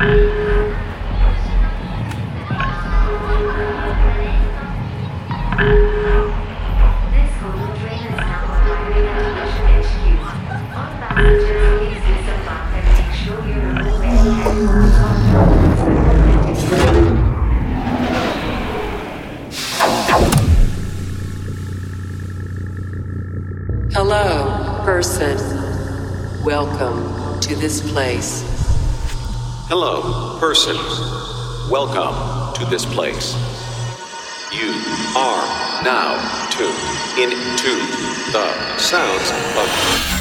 Hello, person. Welcome to this place. You are now tuned into the sounds of.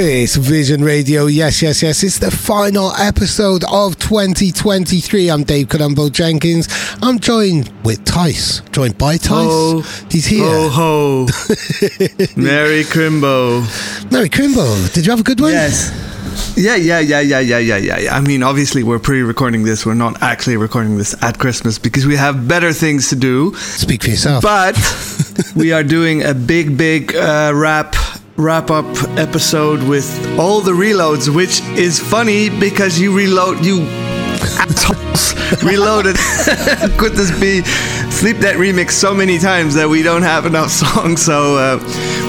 It's Vision Radio. Yes, yes, yes. It's the final episode of 2023. I'm Dave Colombo Jenkins. I'm joined with Tice. Joined by Tice. Ho, He's here. Ho ho. Merry Crimbo. Merry Crimbo. Did you have a good one? Yes. Yeah, yeah, yeah, yeah, yeah, yeah, yeah. I mean, obviously, we're pre-recording this. We're not actually recording this at Christmas because we have better things to do. Speak for yourself. But we are doing a big, big uh, wrap wrap up episode with all the reloads, which is funny because you reload you assholes reloaded could this be Sleepnet remix so many times that we don't have enough songs so uh,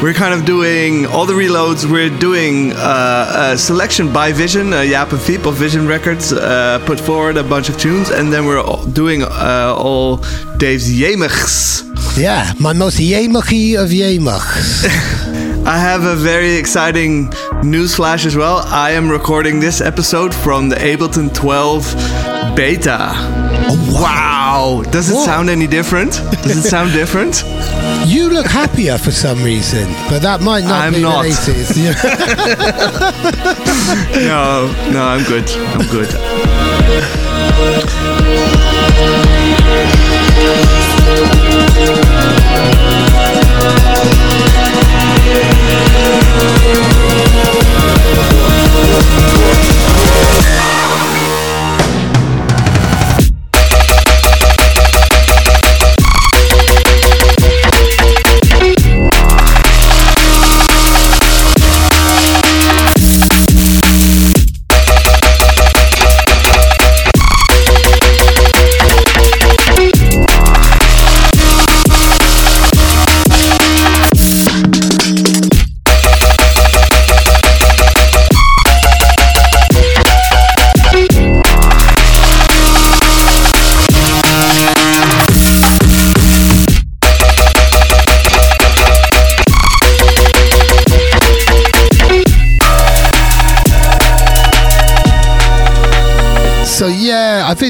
we're kind of doing all the reloads we're doing uh, a selection by vision uh, Jaap and Fiep of vision records uh, put forward a bunch of tunes and then we're doing uh, all dave's Jemigs yeah my most Jemigi of Jemigs I have a very exciting news flash as well. I am recording this episode from the Ableton 12 beta. Oh, wow. Does it Whoa. sound any different? Does it sound different? You look happier for some reason, but that might not I'm be not. related. no, no, I'm good. I'm good.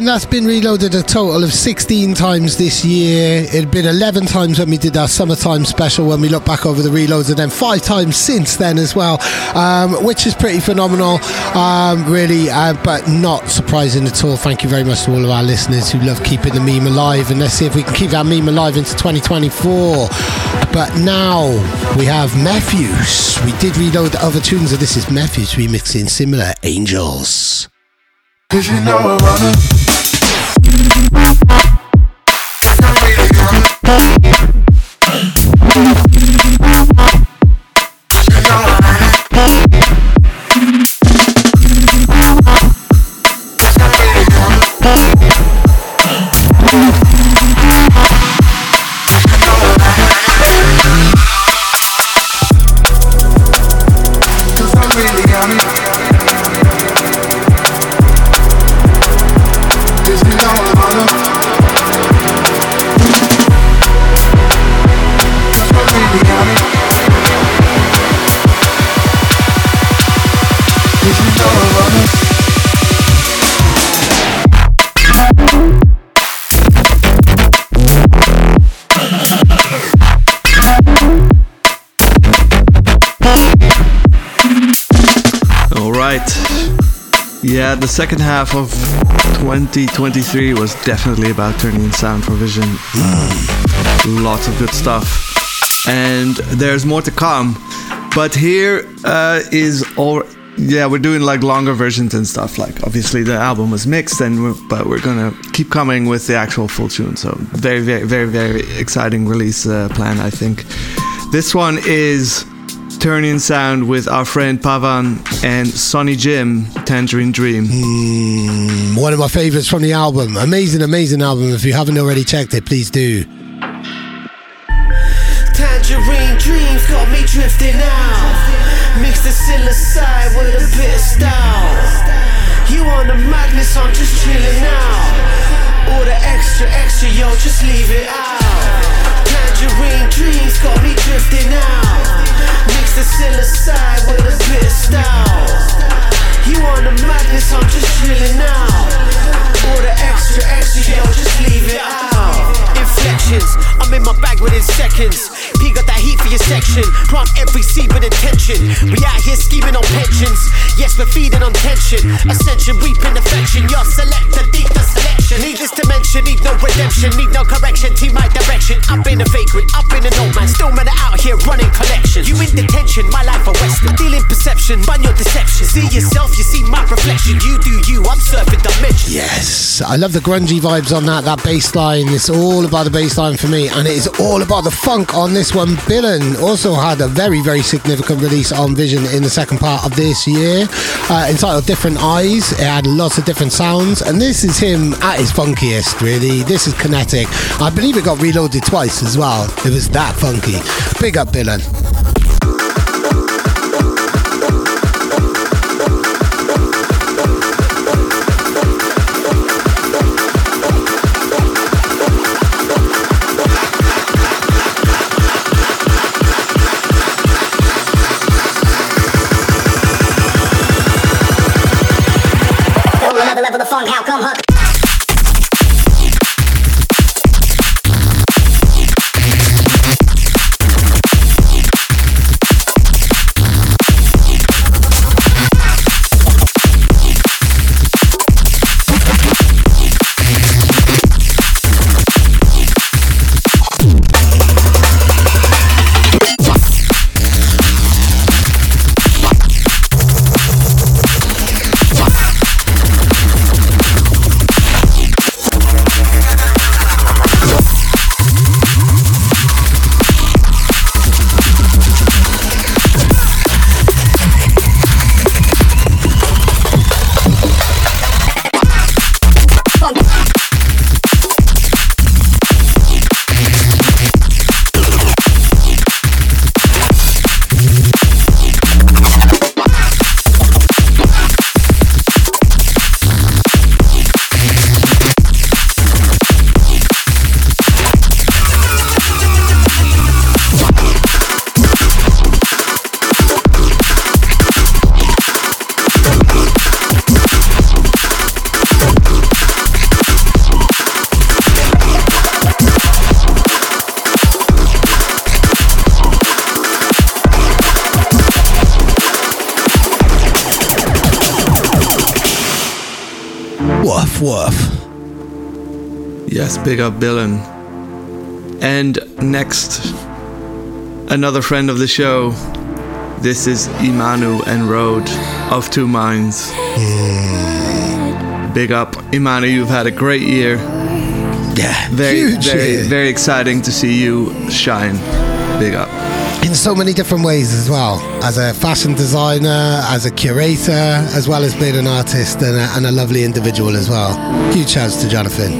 That's been reloaded a total of 16 times this year. It had been 11 times when we did our summertime special when we look back over the reloads, and then five times since then as well, um, which is pretty phenomenal, um, really, uh, but not surprising at all. Thank you very much to all of our listeners who love keeping the meme alive, and let's see if we can keep that meme alive into 2024. But now we have Mefjus. We did reload the other tunes, and this is Mefjus remixing Simula Angels. Cause you know I'm running. Oh, second half of 2023 was definitely about Ternion Sound for vision. Lots of good stuff. And there's more to come. But here uh, is all. Yeah, we're doing like longer versions and stuff. Like obviously the album was mixed, and we're, but we're gonna keep coming with the actual full tune. So very, very, very, very exciting release uh, plan. I think this one is Saturnian sound with our friend PAV4N and Sonny Jim, Tangerine Dream. Mm, one of my favorites from the album. Amazing, amazing album. If you haven't already checked it, please do. Tangerine dreams got me drifting out. Mix the psilocybin with a bit of style. You on the madness, I'm just chilling out. All the extra, extra, yo, just leave it out. Tangerine dreams got me drifting out. Mix the psilocybin with a bit of style. You on the madness, I'm just chilling out. All the extra, extra, yo, just leave it out. Inflections, I'm in my bag within seconds. P got your section. Plant every seed with intention. We out here scheming on pensions. Yes, we're feeding on tension. Ascension, reaping affection. Your selector, deep the selection. Needless to mention, need no redemption, need no correction. Team my direction. I've been a vagrant, I've been an old man. Still man out here running collections. You in detention, my life a western. Dealing perception, ban your deception. See yourself, you see my reflection. You do you, I'm surfing dimensions. Yes, I love the grungy vibes on that. That bass line, it's all about the bass line for me, and it is all about the funk on this one. Billain also had a very, very significant release on Vision in the second part of this year, uh, entitled Different Eyes. It had lots of different sounds, and this is him at his funkiest, really. This is kinetic. I believe it got reloaded twice as well. It was that funky. Big up, Billain. Yes, big up Billain. And next, another friend of the show. This is Imanu and Rhode of Two Minds. Big up, Imanu. You've had a great year. Yeah, Very, huge very, year. very exciting to see you shine. Big up. In so many different ways as well. As a fashion designer as a curator as well as being an artist and a, and a lovely individual as well. Huge shouts to jonathan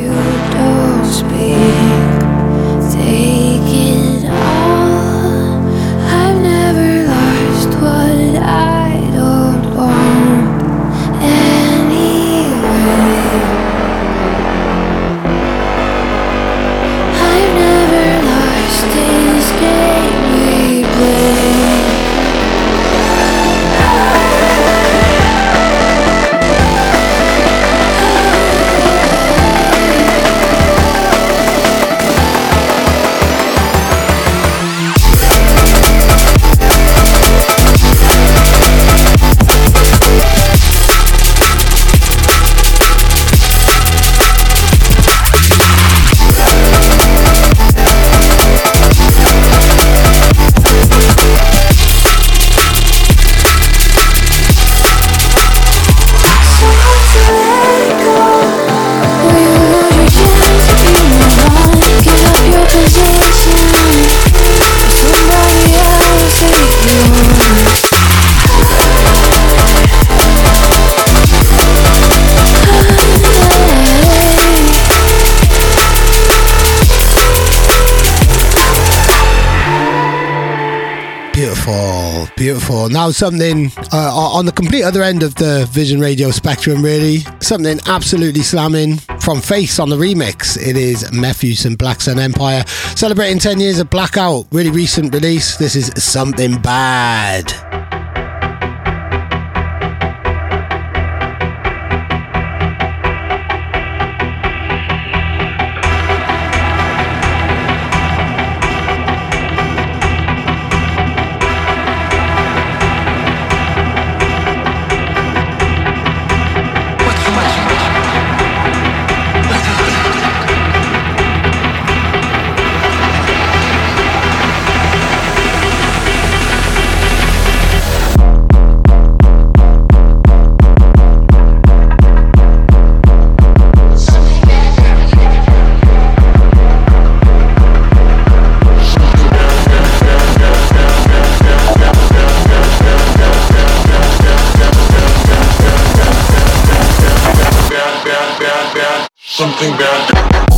Beautiful. Now something uh, on the complete other end of the Vision Radio spectrum, really. Something absolutely slamming from Phace on the remix. It is Mefjus and Black Sun Empire celebrating 10 years of Blackout. Really recent release. This is Something. Bad, Something bad.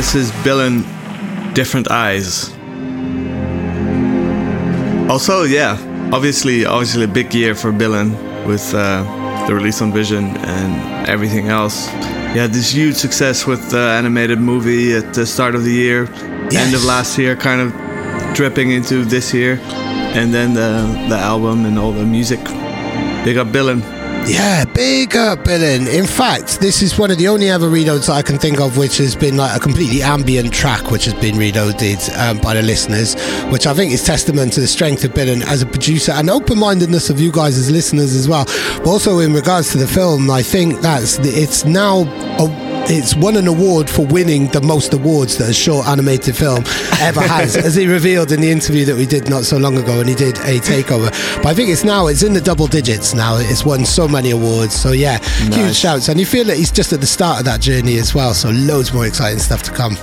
This is Billain Different Eyes. Also, yeah, obviously, obviously a big year for Billain with uh, the release on Vision and everything else. He had this huge success with the animated movie at the start of the year, end of last year, kind of dripping into this year, and then the the album and all the music. Big up Billain. Yeah, big up. In fact, this is one of the only ever reloads that I can think of which has been like a completely ambient track which has been reloaded um, by the listeners, which I think is testament to the strength of Billain as a producer and open mindedness of you guys as listeners as well. But also in regards to the film, I think that's it's now. A, it's won an award for winning the most awards that a short animated film ever has, as he revealed in the interview that we did not so long ago when he did a takeover. But I think it's now it's in the double digits now. It's won so many awards. So yeah, huge shouts. And you feel that he's just at the start of that journey as well. So loads more exciting stuff to come.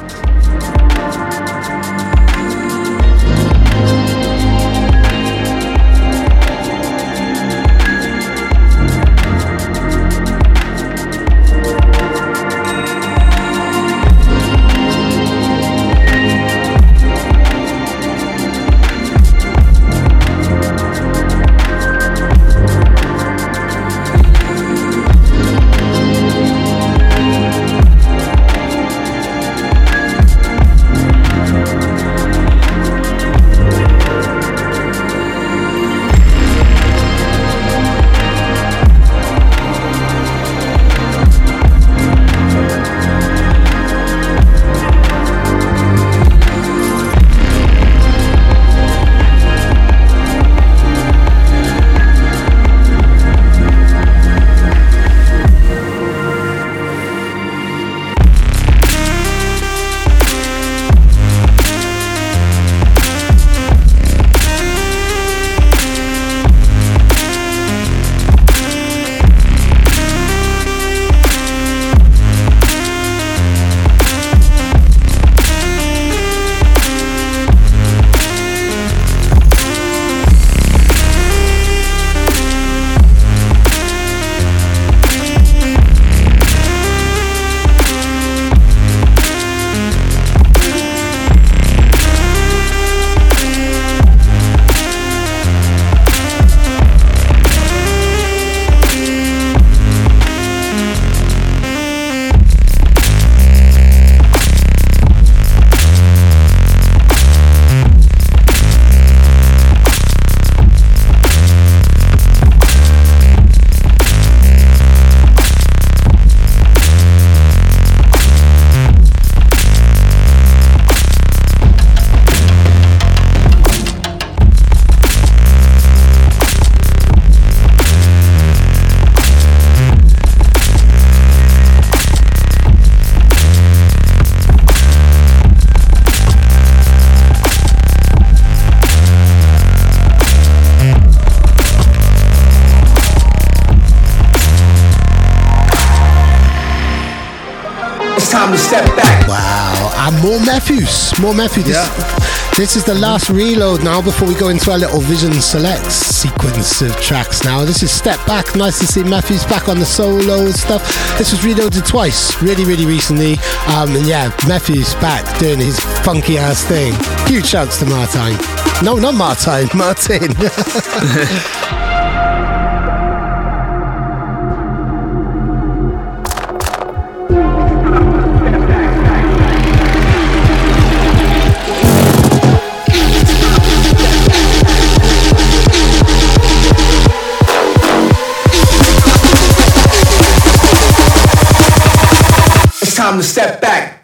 Mefjus, more Mefjus. This, Yeah. this is the last reload now before we go into our little Vision Select sequence of tracks now. This is Step Back. Nice to see Mefjus back on the solo stuff. This was reloaded twice, really, really recently. Um, and yeah, Mefjus back doing his funky ass thing. Huge shouts to Martine. No, not Martine, Martin. step back.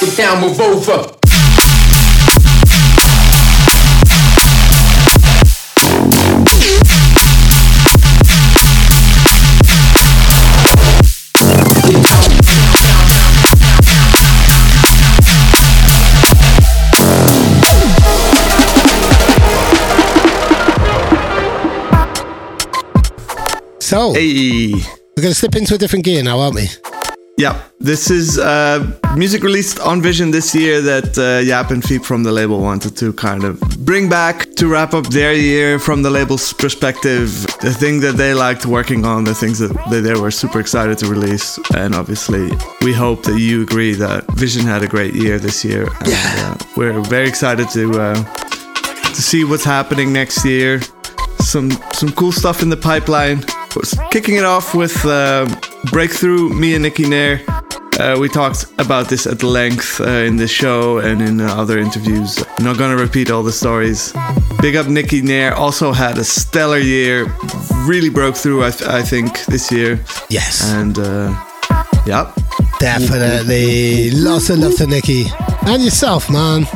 Get down, move over. So, Hey. we're going to slip into a different gear now, aren't we? Yeah, this is uh, music released on Vision this year that uh, Jaap and Fiep from the label wanted to kind of bring back to wrap up their year from the label's perspective. The thing that they liked working on, the things that they, were super excited to release. And obviously, we hope that you agree that Vision had a great year this year. And, Yeah. uh, we're very excited to uh, to see what's happening next year. Some some cool stuff in the pipeline. Kicking it off with uh, Breakthrough, me and Nikki Nair. Uh, we talked about this at length uh, in the show and in uh, other interviews. I'm not gonna repeat all the stories. Big up Nikki Nair. Also had a stellar year. Really broke through, I, th- I think, this year. Yes. And uh, yeah, Definitely. Lots of love to Nikki. And yourself, man.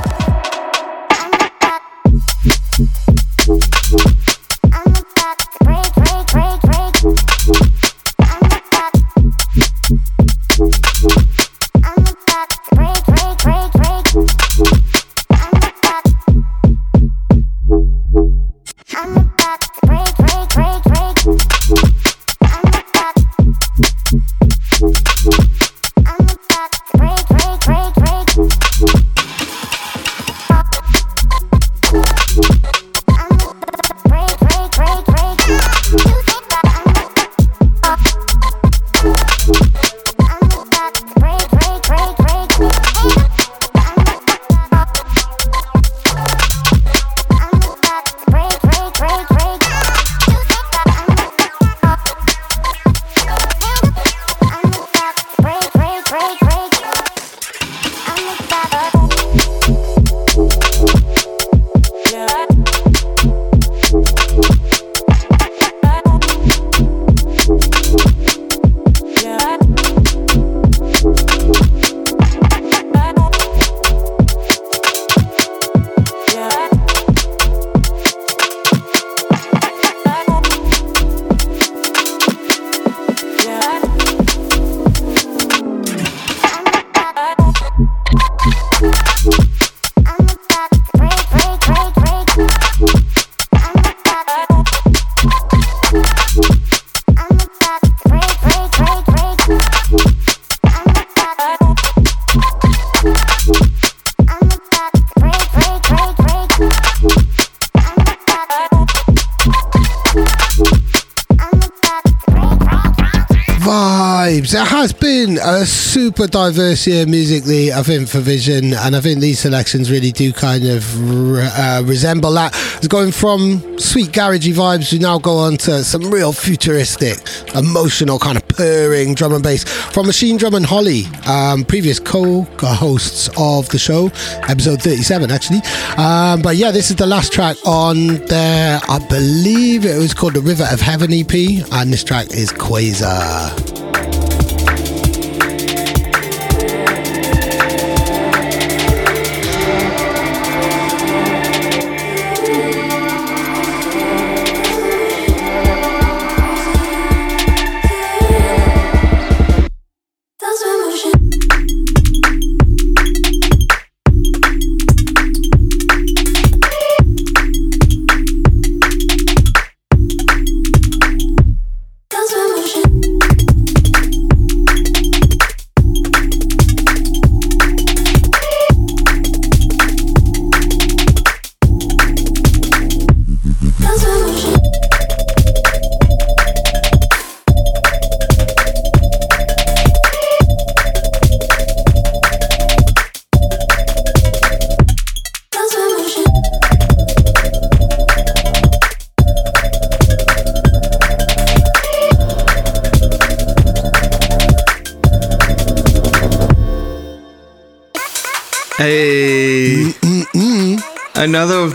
Diverse year musically, I think, for Vision, and I think these selections really do kind of re- uh, resemble that. It's going from sweet garagey vibes, we now go on to some real futuristic, emotional kind of purring drum and bass from Machine Drum and Holly, um, previous co-hosts of the show, episode 37 actually. Um, but yeah, this is the last track on their, I believe it was called the River of Heaven EP, and this track is Quasar.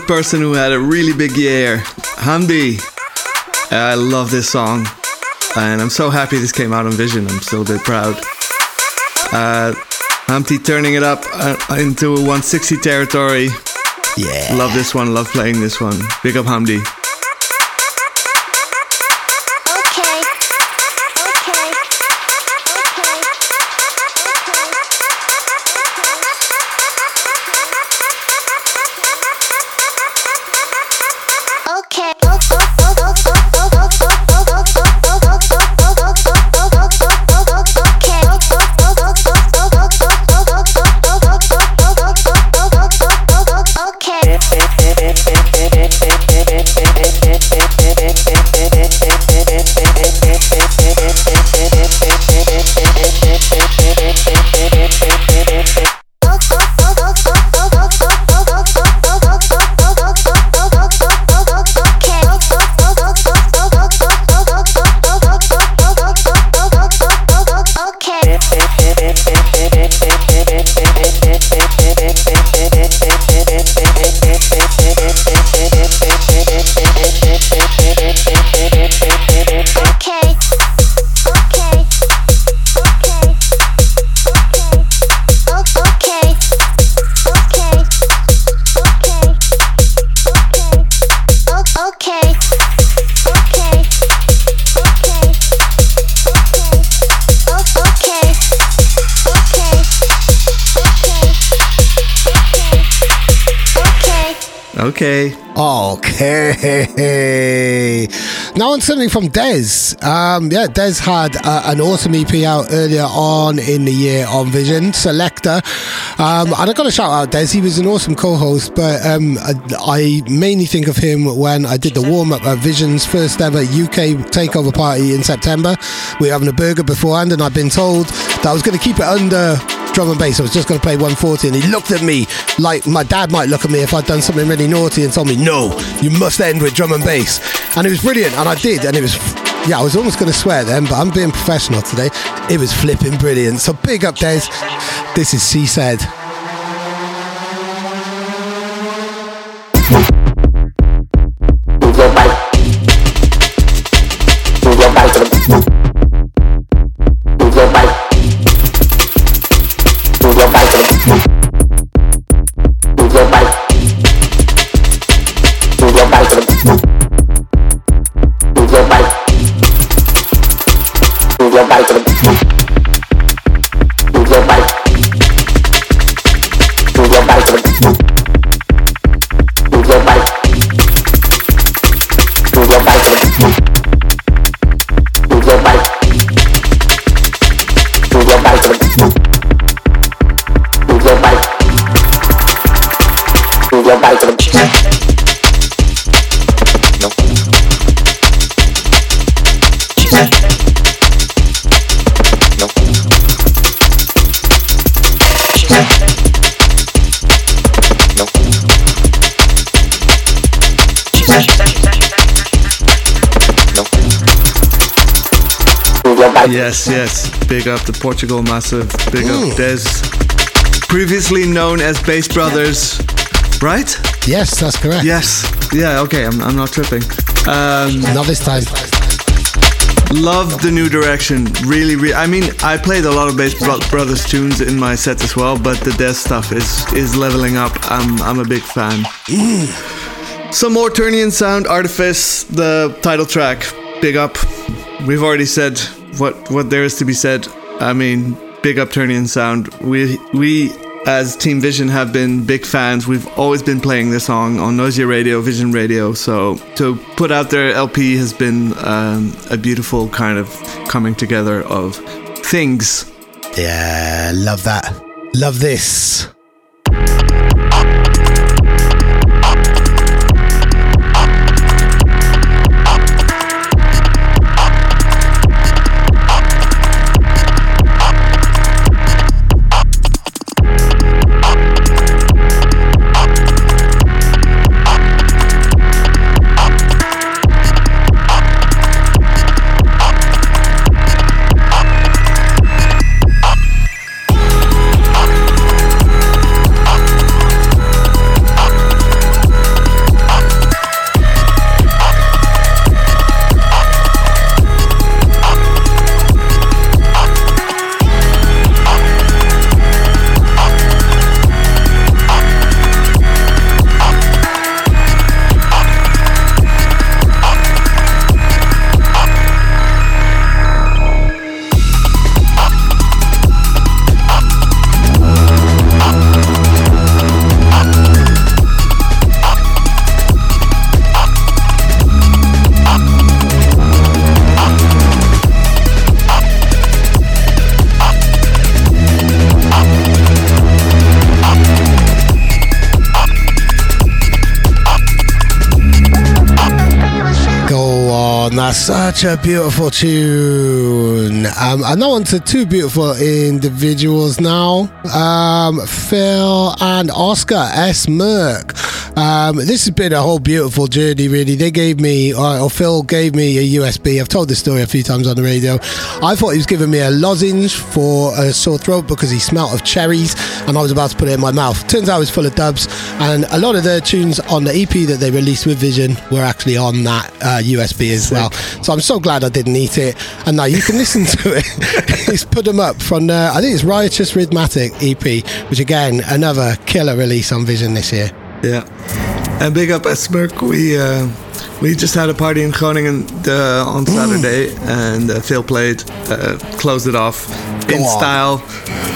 Person who had a really big year, Hamdi. I love this song, and I'm so happy this came out on Vision. I'm still a bit proud. Uh, Hamdi turning it up uh, into 160 territory. Yeah. Love this one. Love playing this one. Big up Hamdi. Something from Des. Um, yeah, Des had uh, an awesome EP out earlier on in the year on Vision Selector. Um, and I got to shout out Des. He was an awesome co-host, but um, I, I mainly think of him when I did the warm up at Vision's first ever UK takeover party in September. We were having a burger beforehand, and I've been told that I was going to keep it under drum and bass. I was just going to play 140, and he looked at me like my dad might look at me if I'd done something really naughty and told me, "No, you must end with drum and bass." And it was brilliant, and I did, and it was. Yeah, I was almost going to swear then, but I'm being professional today. It was flipping brilliant. So big up, Des. This is C said. Up the Portugal Massive. Big up Des. Previously known as Bass Brothers, right? Yes, that's correct. Yes. Yeah, okay, I'm, I'm not tripping. Um, Not this time. love the new direction. Really, really. I mean, I played a lot of Bass Bro- Brothers tunes in my sets as well, but the Des stuff is is leveling up. I'm I'm a big fan. Some more Ternion sound, Artifice, the title track. Big up. We've already said what what there is to be said. I mean, big up Ternion sound. We we as Team Vision have been big fans. We've always been playing this song on Noisia Radio, Vision Radio. So to put out their LP has been um, a beautiful kind of coming together of things. Yeah, love that. Love this. Such a beautiful tune. Um, and now on to two beautiful individuals now. Um, Phil and Oscar S. Merck. Um, this has been a whole beautiful journey, really. They gave me, uh, or Phil gave me a USB. I've told this story a few times on the radio. I thought he was giving me a lozenge for a sore throat because he smelt of cherries, and I was about to put it in my mouth. Turns out it was full of dubs, and a lot of the tunes on the EP that they released with Vision were actually on that uh, USB as well. So I'm so glad I didn't eat it, and now you can listen to it. He's put them up from, uh, I think it's Riotous Rhythmatic EP, which again, another killer release on Vision this year. Yeah. And big up at Smirk. We uh, we just had a party in Groningen uh, on Saturday, and uh, Phil played, uh, closed it off Go in on. style.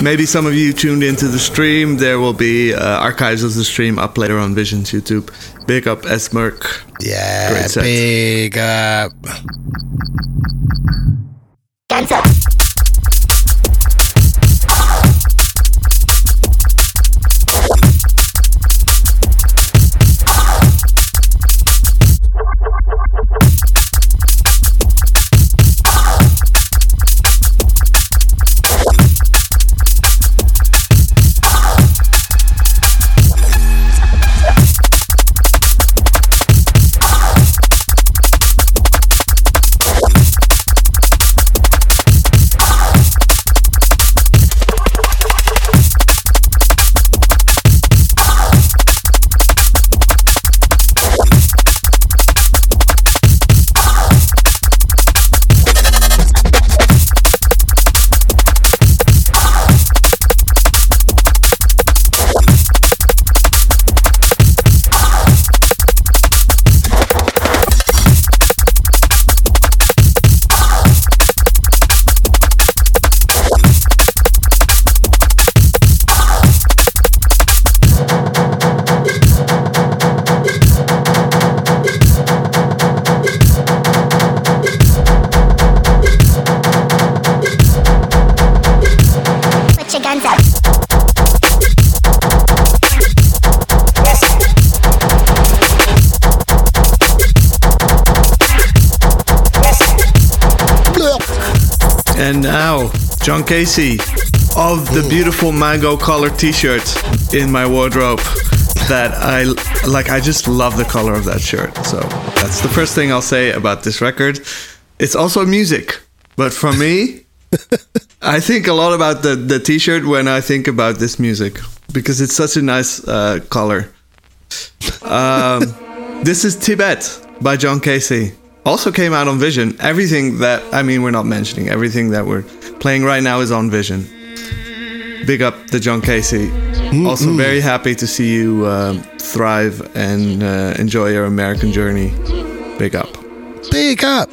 Maybe some of you tuned into the stream. There will be uh, archives of the stream up later on Vision's YouTube. Big up at Smirk. Yeah, Great set. big up. Hands up. And now, John Casey of the beautiful mango colored t-shirt in my wardrobe that I like I just love the color of that shirt. So, that's the first thing I'll say about this record. It's also music, but for me, I think a lot about the the t-shirt when I think about this music because it's such a nice uh, color. Um, this is Tibet by John Casey. Also came out on Vision. Everything that I mean, we're not mentioning everything that we're playing right now is on Vision. Big up the John Casey. Also very happy to see you um, thrive and uh, enjoy your American journey. Big up. Big up.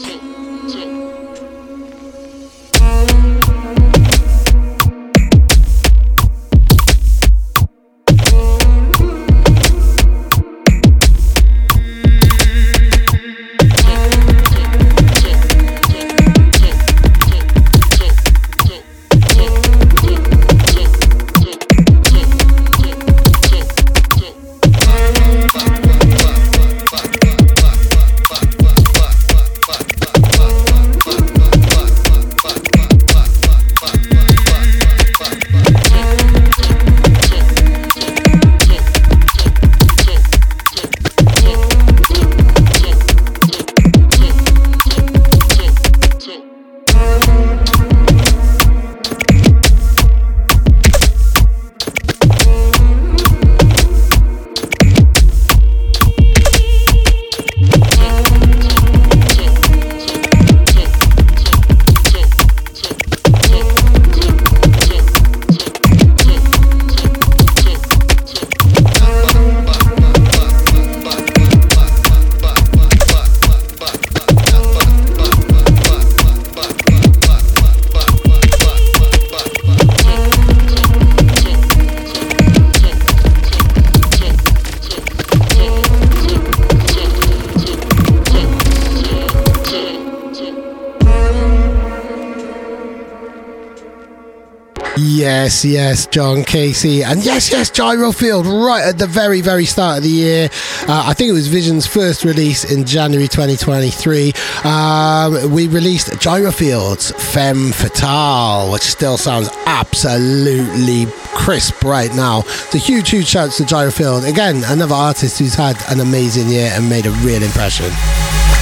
Yes, yes, John Casey. And yes, yes, Gyrofield, right at the very, very start of the year. Uh, I think it was Vision's first release in January 2023. Um, we released Gyrofield's Femme Fatale, which still sounds absolutely crisp right now. It's a huge, huge shouts to Gyrofield. Again, another artist who's had an amazing year and made a real impression.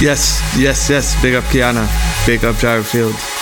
Yes, yes, yes. Big up Kiana. Big up Gyrofield. And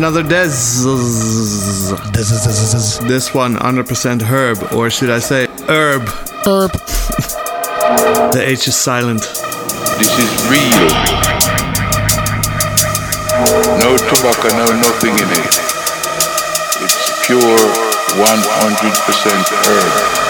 another Des. This is, this is, this is This one 100% herb, or should I say herb? herb. The H is silent. This is real. No tobacco, no nothing in it. It's pure 100% herb.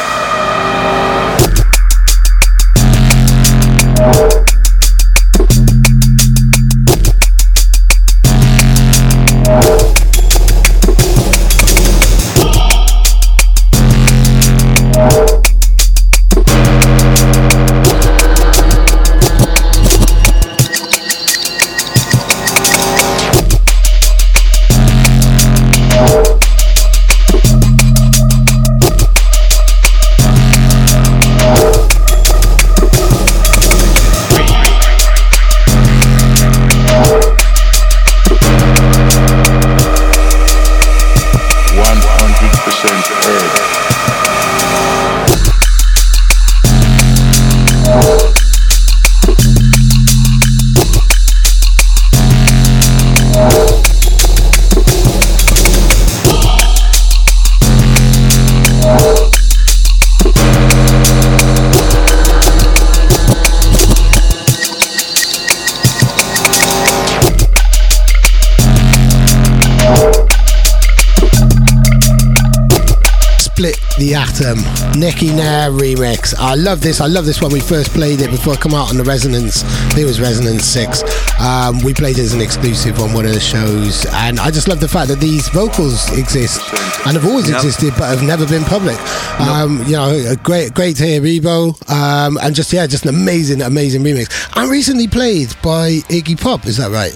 The Atom, Nikki Nair remix. I love this. I love this when we first played it before it come out on the Resonance. I think it was Resonance 6. Um, we played it as an exclusive on one of the shows. And I just love the fact that these vocals exist and have always Yep. existed but have never been public. Um, you know, a great, great to hear Rebo. Um, and just, yeah, just an amazing, amazing remix. And recently played by Iggy Pop, is that right?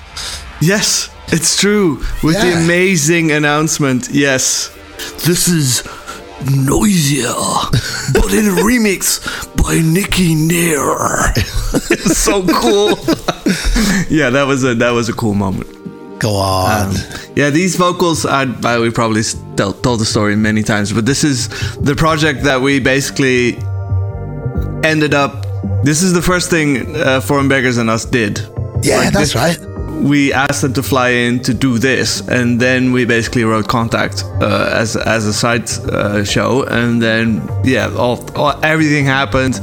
Yes, it's true. With the amazing announcement. Yes. This is Noisia, but in a remix by Nikki Nair. it's so cool. yeah, that was a that was a cool moment. Go on. Yeah, these vocals, I, I we probably s- tell, told the story many times, but this is the project that we basically ended up. This is the first thing uh, Foreign Beggars and us did. yeah, like that's this- right we asked them to fly in to do this, and then we basically wrote Contact uh, as as a side uh, show, and then yeah, all, all everything happened.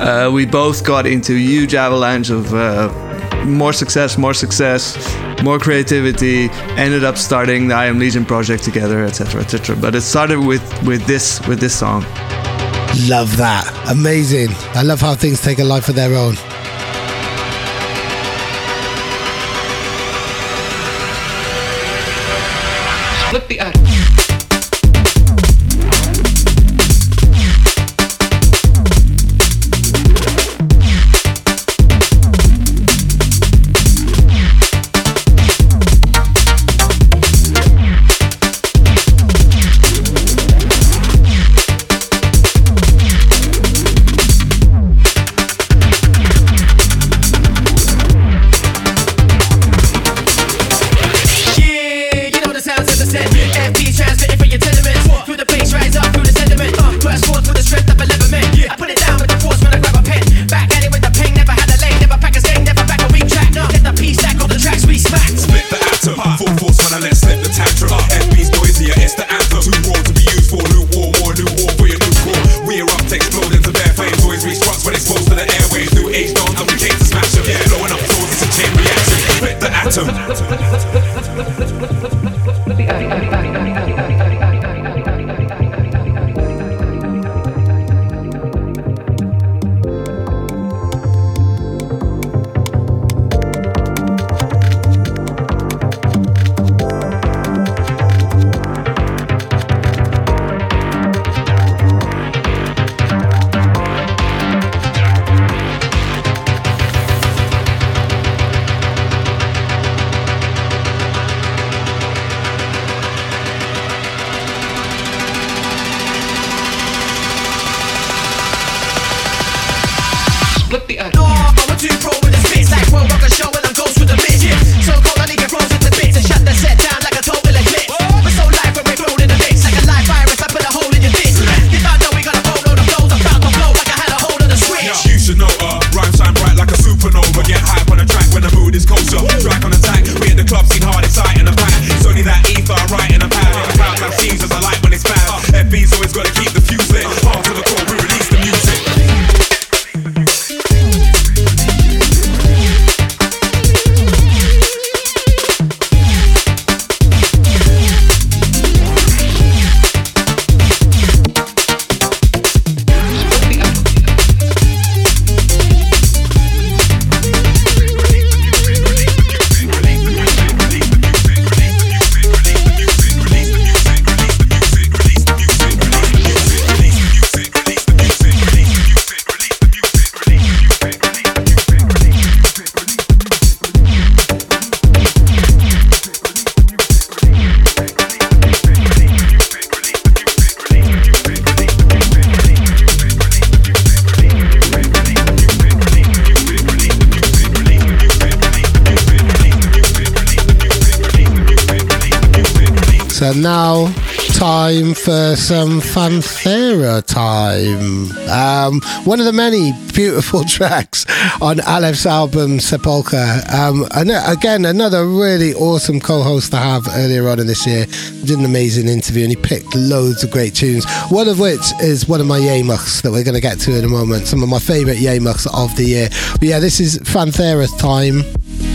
Uh, we both got into a huge avalanche of uh, more success, more success, more creativity. Ended up starting the I Am Legion project together, etc., etc. But it started with with this with this song. Love that. Amazing. I love how things take a life of their own. flip the attic. Look the uh, other. No, I'm a two pro with the spits like World Rocker Show. some Fanthera time. Um, one of the many beautiful tracks on Aleph's album Sepulchre. Um, and uh, again, another really awesome co host to have earlier on in this year. Did an amazing interview and he picked loads of great tunes, one of which is one of my Jemigs that we're going to get to in a moment. Some of my favourite Jemigs of the year. But yeah, this is fanfare time.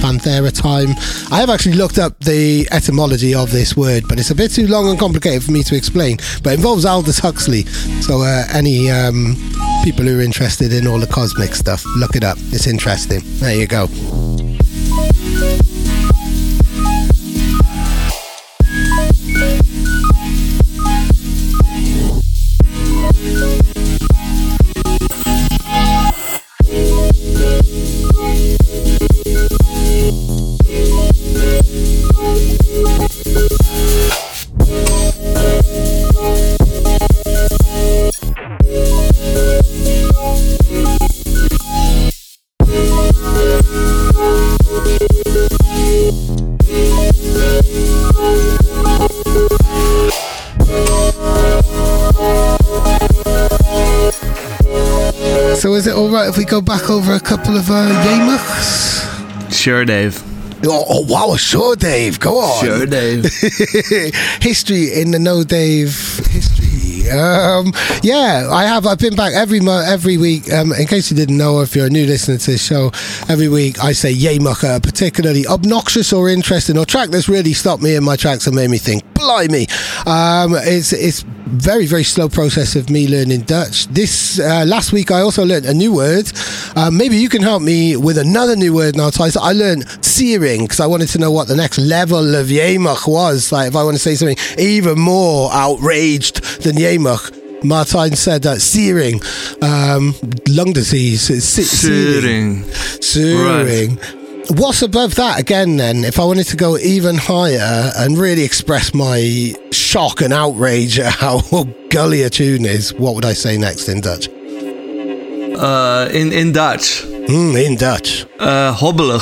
Panthera time. I have actually looked up the etymology of this word, but it's a bit too long and complicated for me to explain. But involves Aldous Huxley. So, uh, any um, people who are interested in all the cosmic stuff, look it up. It's interesting. There you go. go back over a couple of uh, Jemigs? Sure, Dave. Oh, oh, wow, sure, Dave. Go on. Sure, Dave. history in the no, Dave. History. Um, yeah, I have. I've been back every month, every week. Um, in case you didn't know, if you're a new listener to this show, every week I say yay particularly obnoxious or interesting or track that's really stopped me in my tracks and made me think, blimey. Um, it's it's very very slow process of me learning Dutch. This uh, last week I also learned a new word. Um, maybe you can help me with another new word now. So I learned searing because I wanted to know what the next level of Jemig was. Like if I want to say something even more outraged than Jemig. Martijn said that searing, um, lung disease, is se- Searing. Searing. What's above that again then? If I wanted to go even higher and really express my shock and outrage at how gully a tune is, what would I say next in Dutch? Uh, in, in Dutch. Mm, in Dutch. Uh, hobbelig.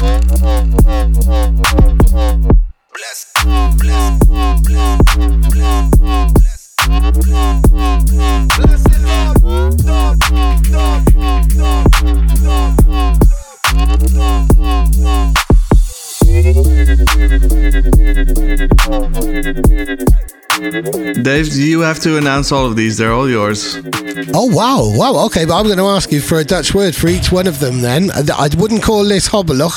Bless Dave, you have to announce all of these. They're all yours. Oh wow, wow. Okay, but I'm going to ask you for a Dutch word for each one of them. Then I I wouldn't call this hobbelig.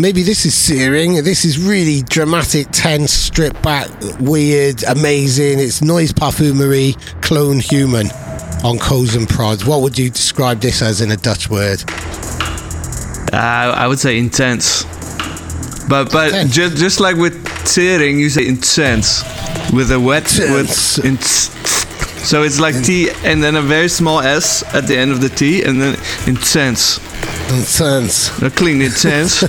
Maybe this is searing. This is really dramatic, tense, stripped back, weird, amazing. It's noise perfumery, clone human on codes and prods. What would you describe this as in a Dutch word? Uh, I would say intense. But but Intense. just just like with tearing, you say intense with a wet Intense. with in, so it's like T and then a very small S at the end of the T and then intense. Intense. A clean intense.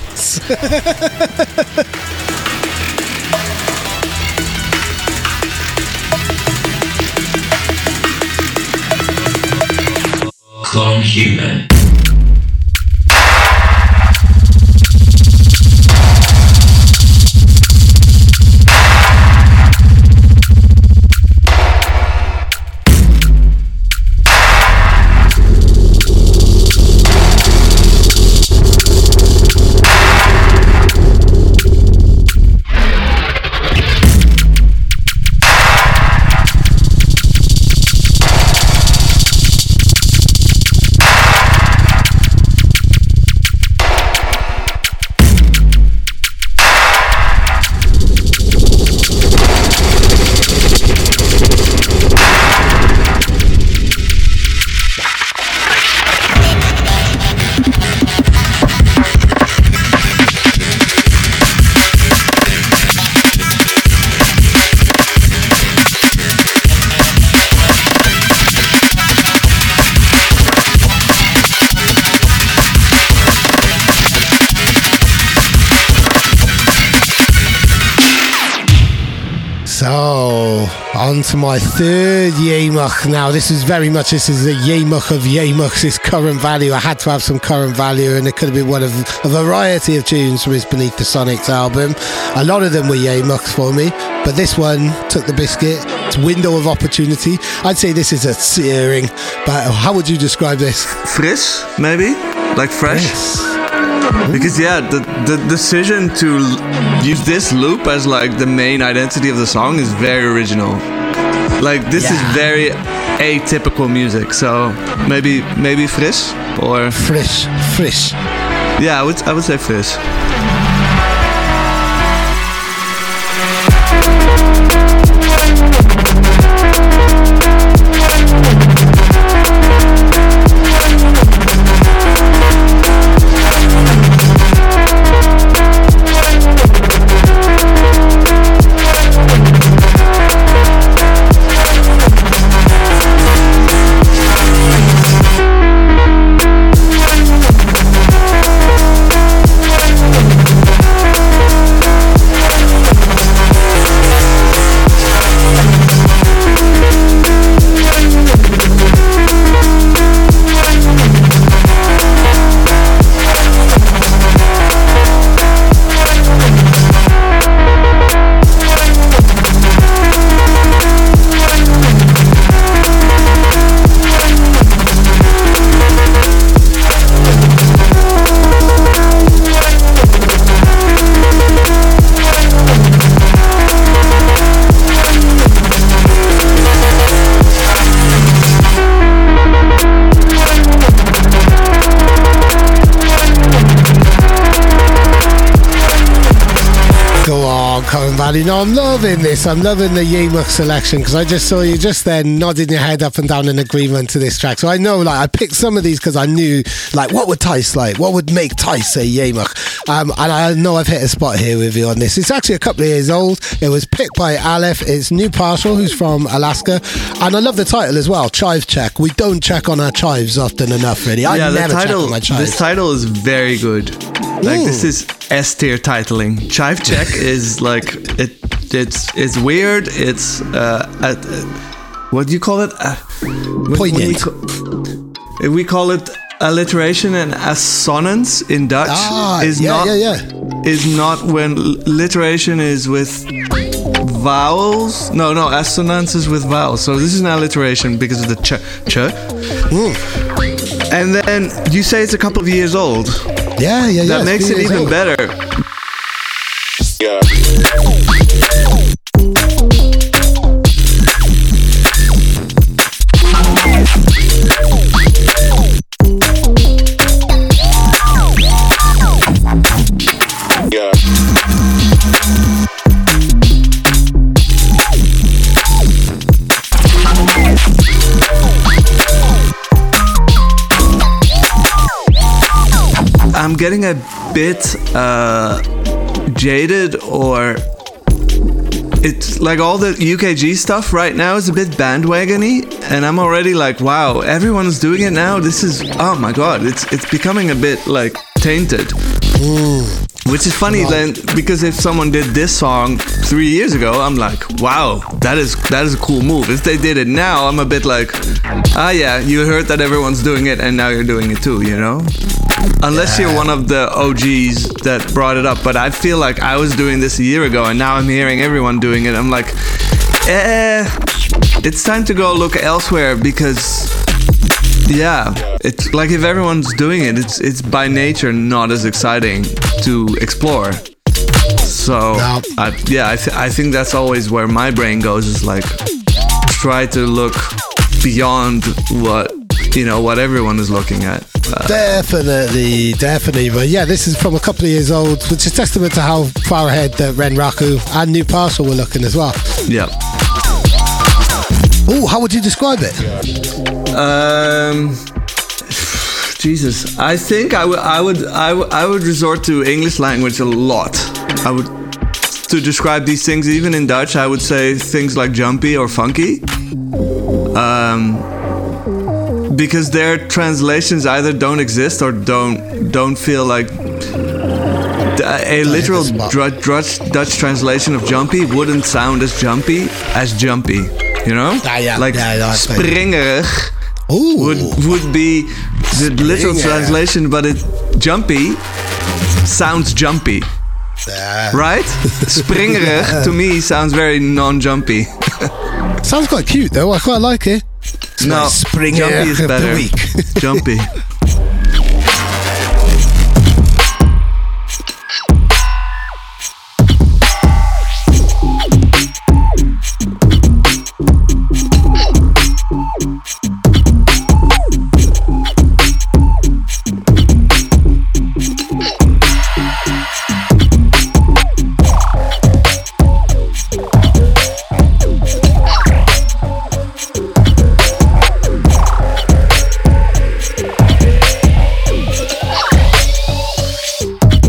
Clone human. My third Jemig. Now, this is very much, this is the Jemig of Jemig's his current value. I had to have some current value, and it could have been one of a variety of tunes from his Beneath the Sonics album. A lot of them were Jemigs for me, but this one took the biscuit. It's window of opportunity. I'd say this is a searing, but how would you describe this? Fris, maybe? Like fresh? Yes. Because yeah, the the decision to use this loop as like the main identity of the song is very original. Like this Yeah. is very atypical music. So maybe maybe fris or Fresh, fresh. yeah, I would I would say fris. No, I'm loving this. I'm loving the Jemig selection because I just saw you just then nodding your head up and down in agreement to this track. So I know, like, I picked some of these because I knew, like, what would Tice like? What would make Tice say Jemig? Um, and I know I've hit a spot here with you on this. It's actually a couple of years old. It was picked by Aleph. It's New Partial, who's from Alaska. And I love the title as well, Chive Check. We don't check on our chives often enough, really. I yeah, the never check title. on my chives. This title is very good. Like this Mm. is S tier titling. Chive check is like it. It's it's weird. It's uh, uh, what do you call it? Uh, Poignant. We, we call it alliteration and assonance in Dutch. Ah, is yeah, not yeah, yeah. is not when alliteration is with vowels. No, no, assonance is with vowels. So this is an alliteration because of the ch ch. Hmm. And then you say it's a couple of years old. Yeah, yeah, yeah. That makes it even better. Getting a bit uh, jaded or it's like all the UKG stuff right now is a bit bandwagony and I'm already like wow everyone's doing it now. This is oh my god it's it's becoming a bit like tainted which is funny then because if someone did this song three years ago I'm like wow that is that is a cool move. If they did it now I'm a bit like ah yeah you heard that everyone's doing it and now you're doing it too you know? Unless you're one of the OGs that brought it up, but I feel like I was doing this a year ago and now I'm hearing everyone doing it. I'm like, eh, it's time to go look elsewhere because, yeah, it's like if everyone's doing it, it's it's by nature not as exciting to explore. So, No. I, yeah, I, th- I think that's always where my brain goes is like, try to look beyond what you know what everyone is looking at. Uh, Definitely, definitely. But yeah, this is from a couple of years old, which is testament to how far ahead that Ren Raku and New Partial were looking as well. yeah. Oh, how would you describe it? Um, Jesus, I think I would, I would, I would, resort to English language a lot. I would to describe these things, even in Dutch. I would say things like jumpy or funky. Um, because their translations either don't exist or don't don't feel like a literal the spot. Dutch, Dutch, Dutch translation of jumpy wouldn't sound as jumpy as jumpy. You know, Ah, yeah, like yeah, yeah, I see. springerig Ooh, would would be the literal translation, but it jumpy sounds jumpy, Yeah. right? Springerig to me sounds very non-jumpy. sounds quite cute though. I quite like it. It's No, Springer jumpy is better. jumpy.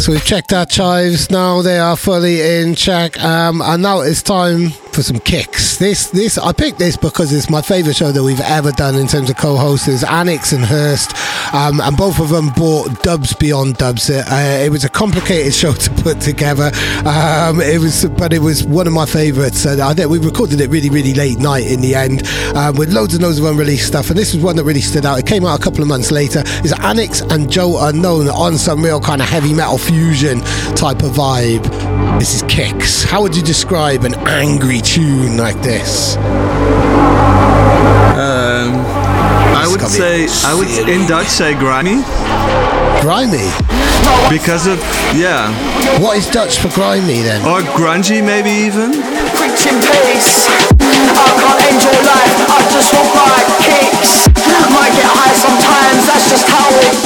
We've checked our chives. Now they are fully in check. Um, and now it's time for some kicks. This, this, I picked this because it's my favourite show that we've ever done in terms of co-hosts. Annex and Hurst, um, and both of them brought dubs beyond dubs. Uh, it was a complicated show to put together. Um, it was, but it was one of my favourites. And I think we recorded it really, really late night in the end, um, with loads and loads of unreleased stuff. And this was one that really stood out. It came out a couple of months later. Is Annex and Joe Unknown on some real kind of heavy metal fusion type of vibe. This is Kicks. How would you describe an angry tune like this? Um, I would say I would in Dutch say grimy Grimy. because of yeah, What is Dutch for grimy then? or grungy maybe even. preaching peace. I can't enjoy life, I just want my kicks. Might get high sometimes, that's just how it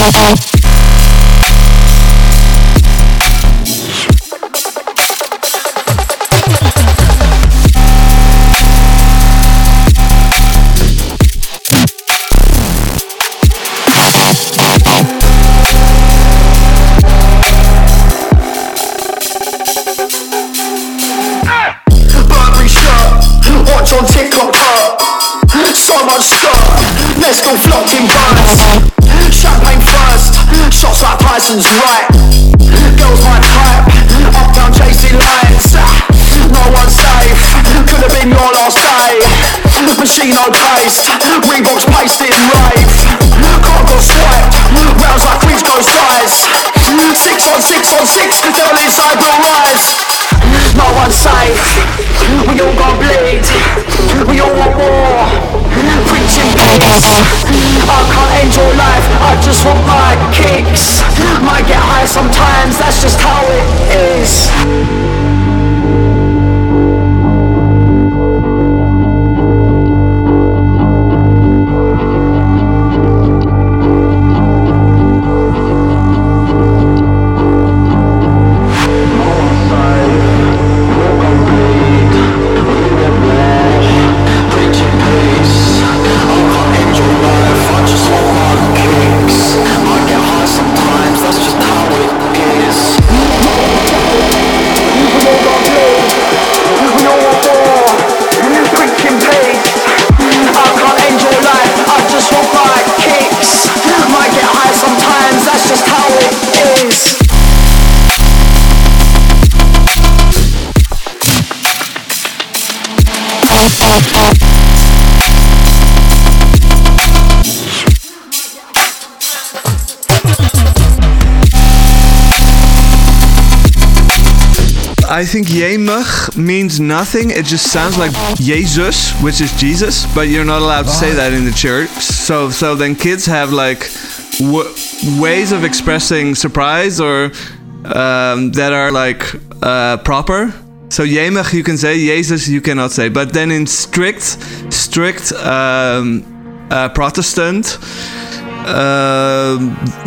Bye-bye. Like right. Girls my type. Uptown chasing lights. No one's safe. Could have been your last day. Machine on paste. Reeboks pasted in rave. Can't go swiped. Rounds like Chris go size. Six on six on six. Girl inside will rise. No one's safe. We all gon' bleed. We all want war. Preaching peace. I can't end your life. I just want sometimes. That's just how it is. I think Jemig means nothing. It just sounds like Jesus, which is Jesus, but you're not allowed to say that in the church. So, so then kids have like w- ways of expressing surprise or um, that are like uh, proper. So Jemig you can say, Jesus you cannot say. But then in strict, strict um, uh, Protestant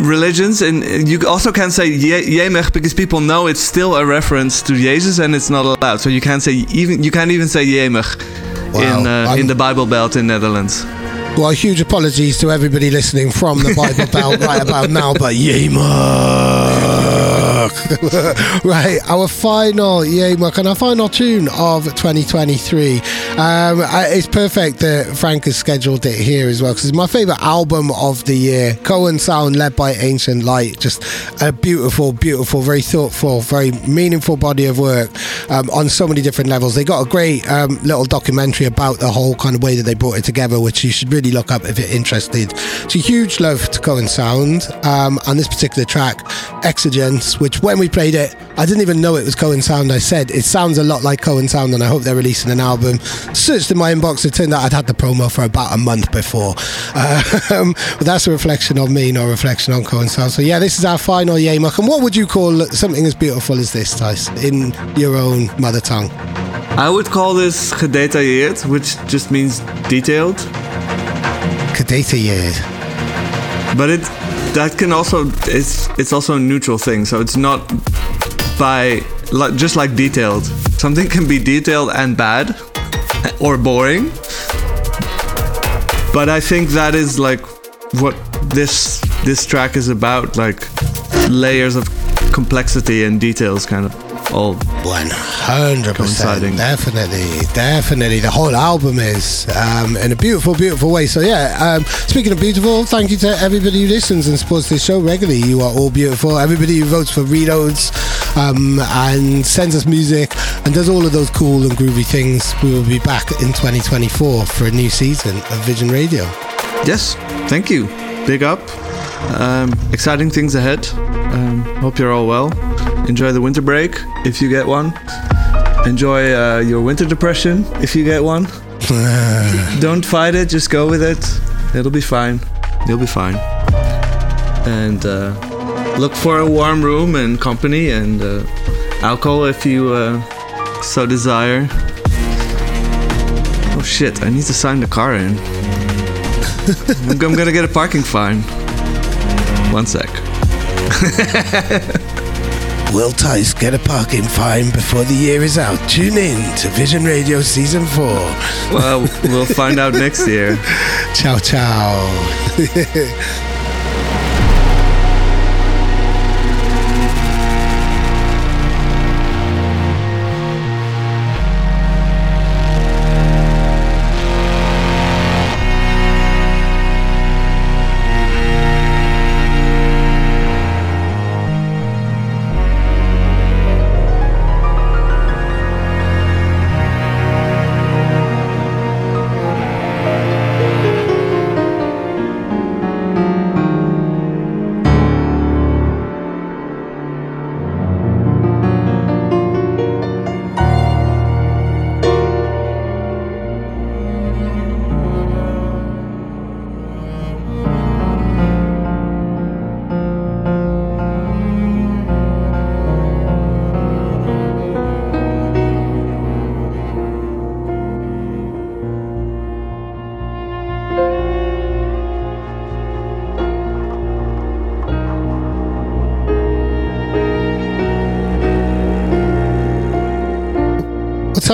religions, and you also can't say Ye- Jemig because people know it's still a reference to Jesus, and it's not allowed. So you can't say even you can't even say in Wow. uh, in the Bible Belt in Netherlands. Well, huge apologies to everybody listening from the Bible Belt right about now, but Jemig. right, our final Jemig and our final tune of 2023. Um, it's perfect that Frank has scheduled it here as well because it's my favourite album of the year. Ternion Sound, led by Ancient Light. Just a beautiful, beautiful, very thoughtful, very meaningful body of work um, on so many different levels. They got a great um, little documentary about the whole kind of way that they brought it together, which you should really look up if you're interested. So huge love to Ternion Sound um, and this particular track, Exigence, which when we played it, I didn't even know it was Ternion Sound. I said it sounds a lot like Ternion Sound, and I hope they're releasing an album. Searched in my inbox, it turned out I'd had the promo for about a month before. Um, but that's a reflection on me, not a reflection on Ternion Sound. So yeah, this is our final Jemig. And what would you call something as beautiful as this, Tice, in your own mother tongue? I would call this gedetailleerd, which just means detailed. Kadetayered. But it that can also it's it's also a neutral thing. So it's not by like just like detailed. Something can be detailed and bad or boring. But I think that is like what this this track is about, like layers of complexity and details kind of all 100%. Definitely. Definitely. The whole album is um, in a beautiful, beautiful way. So, yeah, um, speaking of beautiful, thank you to everybody who listens and supports this show regularly. You are all beautiful. Everybody who votes for reloads um, and sends us music and does all of those cool and groovy things. We will be back in 2024 for a new season of Vision Radio. Yes, thank you. Big up. Um, exciting things ahead. Um, hope you're all well. Enjoy the winter break if you get one. Enjoy uh, your winter depression if you get one. Don't fight it, just go with it. It'll be fine. You'll be fine. And uh, look for a warm room and company and uh, alcohol if you uh, so desire. Oh shit, I need to sign the car in. I'm, I'm gonna get a parking fine. One sec. Will Tice get a parking fine before the year is out? Tune in to Vision Radio Season 4. Well, we'll find out next year. Ciao, ciao.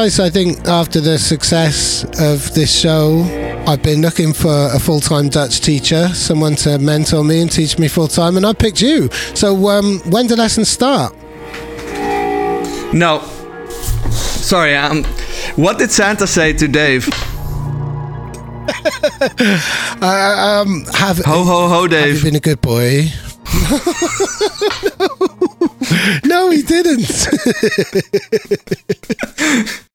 I think after the success of this show, I've been looking for a full time Dutch teacher, someone to mentor me and teach me full time, and I picked you. So, um, when do lessons start? No. Sorry, um, what did Santa say to Dave? Uh, um, have Ho ho ho, Have Dave. you been a good boy? no, he didn't.